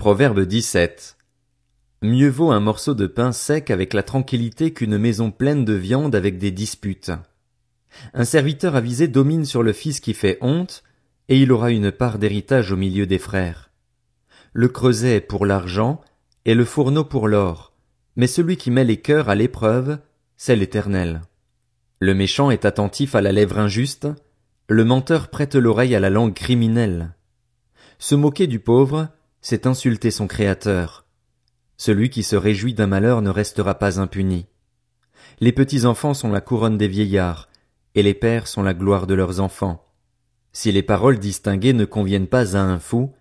Proverbe 17. Mieux vaut un morceau de pain sec avec la tranquillité qu'une maison pleine de viande avec des disputes. Un serviteur avisé domine sur le fils qui fait honte, et il aura une part d'héritage au milieu des frères. Le creuset est pour l'argent, et le fourneau pour l'or, mais celui qui met les cœurs à l'épreuve, c'est l'Éternel. Le méchant est attentif à la lèvre injuste, le menteur prête l'oreille à la langue criminelle. Se moquer du pauvre, c'est insulter son Créateur. Celui qui se réjouit d'un malheur ne restera pas impuni. Les petits enfants sont la couronne des vieillards, et les pères sont la gloire de leurs enfants. Si les paroles distinguées ne conviennent pas à un fou,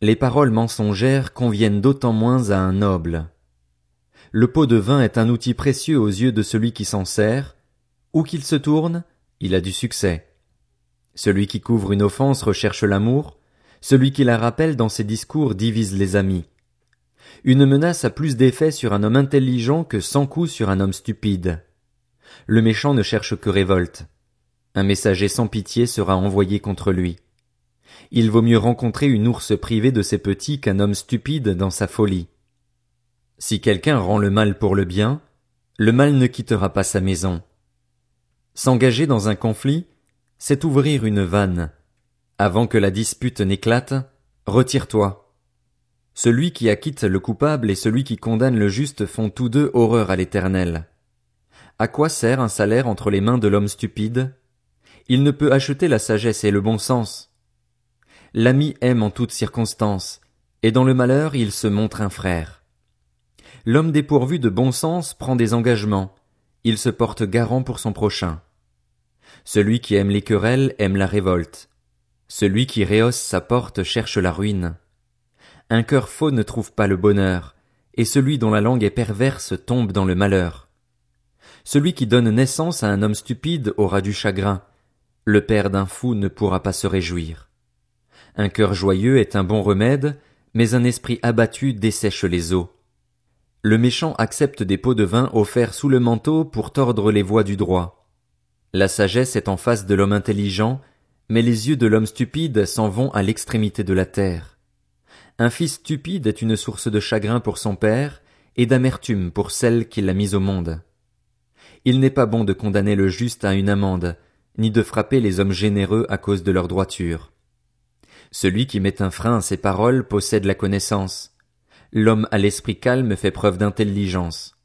les paroles mensongères conviennent d'autant moins à un noble. Le pot de vin est un outil précieux aux yeux de celui qui s'en sert, où qu'il se tourne, il a du succès. Celui qui couvre une offense recherche l'amour, celui qui la rappelle dans ses discours divise les amis. Une menace a plus d'effet sur un homme intelligent que cent coups sur un homme stupide. Le méchant ne cherche que révolte. Un messager sans pitié sera envoyé contre lui. Il vaut mieux rencontrer une ours privée de ses petits qu'un homme stupide dans sa folie. Si quelqu'un rend le mal pour le bien, le mal ne quittera pas sa maison. S'engager dans un conflit, c'est ouvrir une vanne. Avant que la dispute n'éclate, retire-toi. Celui qui acquitte le coupable et celui qui condamne le juste font tous deux horreur à l'éternel. À quoi sert un salaire entre les mains de l'homme stupide? Il ne peut acheter la sagesse et le bon sens. L'ami aime en toutes circonstances, et dans le malheur il se montre un frère. L'homme dépourvu de bon sens prend des engagements, il se porte garant pour son prochain. Celui qui aime les querelles aime la révolte. Celui qui rehausse sa porte cherche la ruine. Un cœur faux ne trouve pas le bonheur, et celui dont la langue est perverse tombe dans le malheur. Celui qui donne naissance à un homme stupide aura du chagrin. Le père d'un fou ne pourra pas se réjouir. Un cœur joyeux est un bon remède, mais un esprit abattu dessèche les eaux. Le méchant accepte des pots de vin offerts sous le manteau pour tordre les voies du droit. La sagesse est en face de l'homme intelligent, mais les yeux de l'homme stupide s'en vont à l'extrémité de la terre. Un fils stupide est une source de chagrin pour son père, et d'amertume pour celle qui l'a mis au monde. Il n'est pas bon de condamner le juste à une amende, ni de frapper les hommes généreux à cause de leur droiture. Celui qui met un frein à ses paroles possède la connaissance. L'homme à l'esprit calme fait preuve d'intelligence.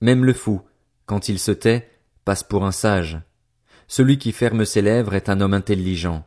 Même le fou, quand il se tait, passe pour un sage. Celui qui ferme ses lèvres est un homme intelligent.